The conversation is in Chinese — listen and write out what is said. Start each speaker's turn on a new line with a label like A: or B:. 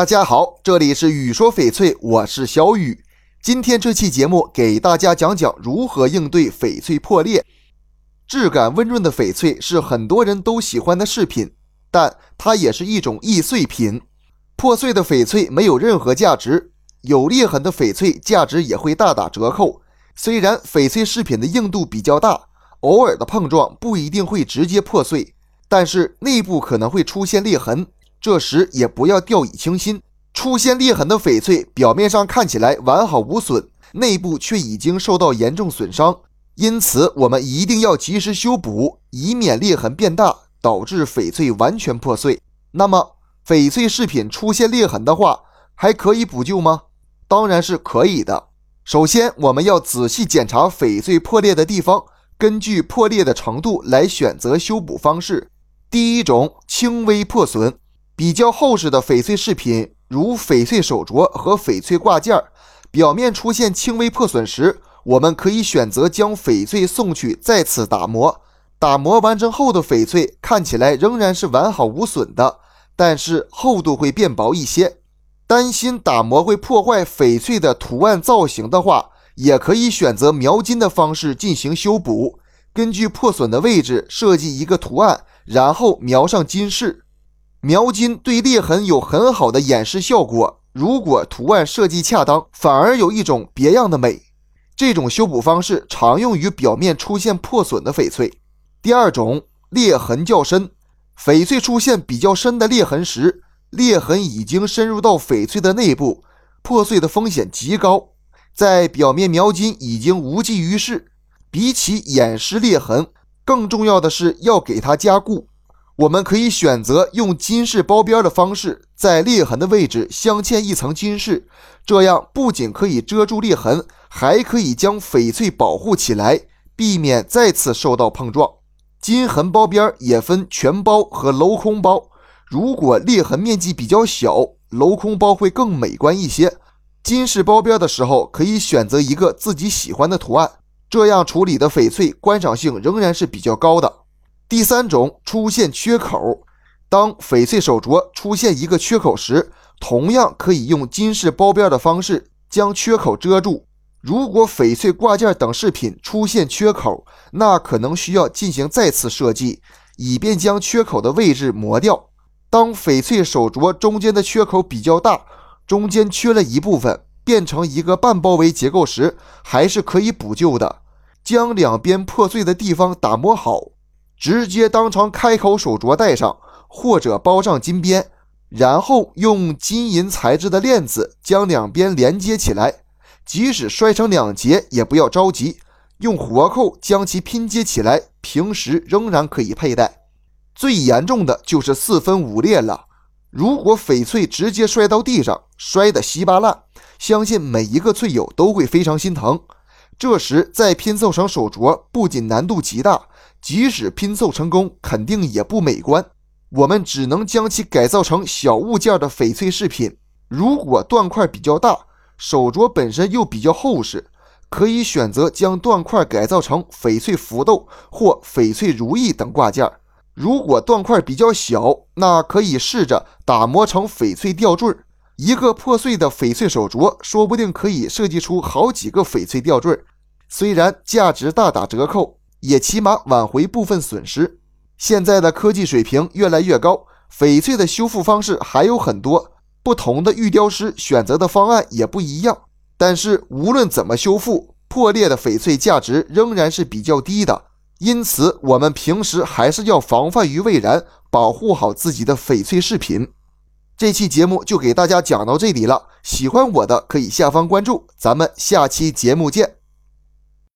A: 大家好，这里是雨说翡翠，我是小雨。今天这期节目给大家讲讲如何应对翡翠破裂。质感温润的翡翠是很多人都喜欢的饰品，但它也是一种易碎品。破碎的翡翠没有任何价值，有裂痕的翡翠价值也会大打折扣。虽然翡翠饰品的硬度比较大，偶尔的碰撞不一定会直接破碎，但是内部可能会出现裂痕。这时也不要掉以轻心，出现裂痕的翡翠表面上看起来完好无损，内部却已经受到严重损伤。因此，我们一定要及时修补，以免裂痕变大，导致翡翠完全破碎。那么，翡翠饰品出现裂痕的话，还可以补救吗？当然是可以的。首先，我们要仔细检查翡翠破裂的地方，根据破裂的程度来选择修补方式。第一种，轻微破损。比较厚实的翡翠饰品，如翡翠手镯和翡翠挂件，表面出现轻微破损时，我们可以选择将翡翠送去再次打磨。打磨完成后的翡翠看起来仍然是完好无损的，但是厚度会变薄一些。担心打磨会破坏翡翠的图案造型的话，也可以选择描金的方式进行修补。根据破损的位置设计一个图案，然后描上金饰。描金对裂痕有很好的掩饰效果，如果图案设计恰当，反而有一种别样的美。这种修补方式常用于表面出现破损的翡翠。第二种，裂痕较深，翡翠出现比较深的裂痕时，裂痕已经深入到翡翠的内部，破碎的风险极高。在表面描金已经无济于事，比起掩饰裂痕，更重要的是要给它加固。我们可以选择用金饰包边的方式，在裂痕的位置镶嵌一层金饰，这样不仅可以遮住裂痕，还可以将翡翠保护起来，避免再次受到碰撞。金痕包边也分全包和镂空包，如果裂痕面积比较小，镂空包会更美观一些。金饰包边的时候，可以选择一个自己喜欢的图案，这样处理的翡翠观赏性仍然是比较高的。第三种出现缺口，当翡翠手镯出现一个缺口时，同样可以用金饰包边的方式将缺口遮住。如果翡翠挂件等饰品出现缺口，那可能需要进行再次设计，以便将缺口的位置磨掉。当翡翠手镯中间的缺口比较大，中间缺了一部分，变成一个半包围结构时，还是可以补救的。将两边破碎的地方打磨好。直接当成开口手镯戴上，或者包上金边，然后用金银材质的链子将两边连接起来。即使摔成两截，也不要着急，用活扣将其拼接起来。平时仍然可以佩戴。最严重的就是四分五裂了。如果翡翠直接摔到地上，摔得稀巴烂，相信每一个翠友都会非常心疼。这时再拼凑成手镯，不仅难度极大。即使拼凑成功，肯定也不美观。我们只能将其改造成小物件的翡翠饰品。如果断块比较大，手镯本身又比较厚实，可以选择将断块改造成翡翠福豆或翡翠如意等挂件。如果断块比较小，那可以试着打磨成翡翠吊坠。一个破碎的翡翠手镯，说不定可以设计出好几个翡翠吊坠，虽然价值大打折扣。也起码挽回部分损失。现在的科技水平越来越高，翡翠的修复方式还有很多，不同的玉雕师选择的方案也不一样。但是无论怎么修复，破裂的翡翠价值仍然是比较低的。因此，我们平时还是要防范于未然，保护好自己的翡翠饰品。这期节目就给大家讲到这里了，喜欢我的可以下方关注，咱们下期节目见。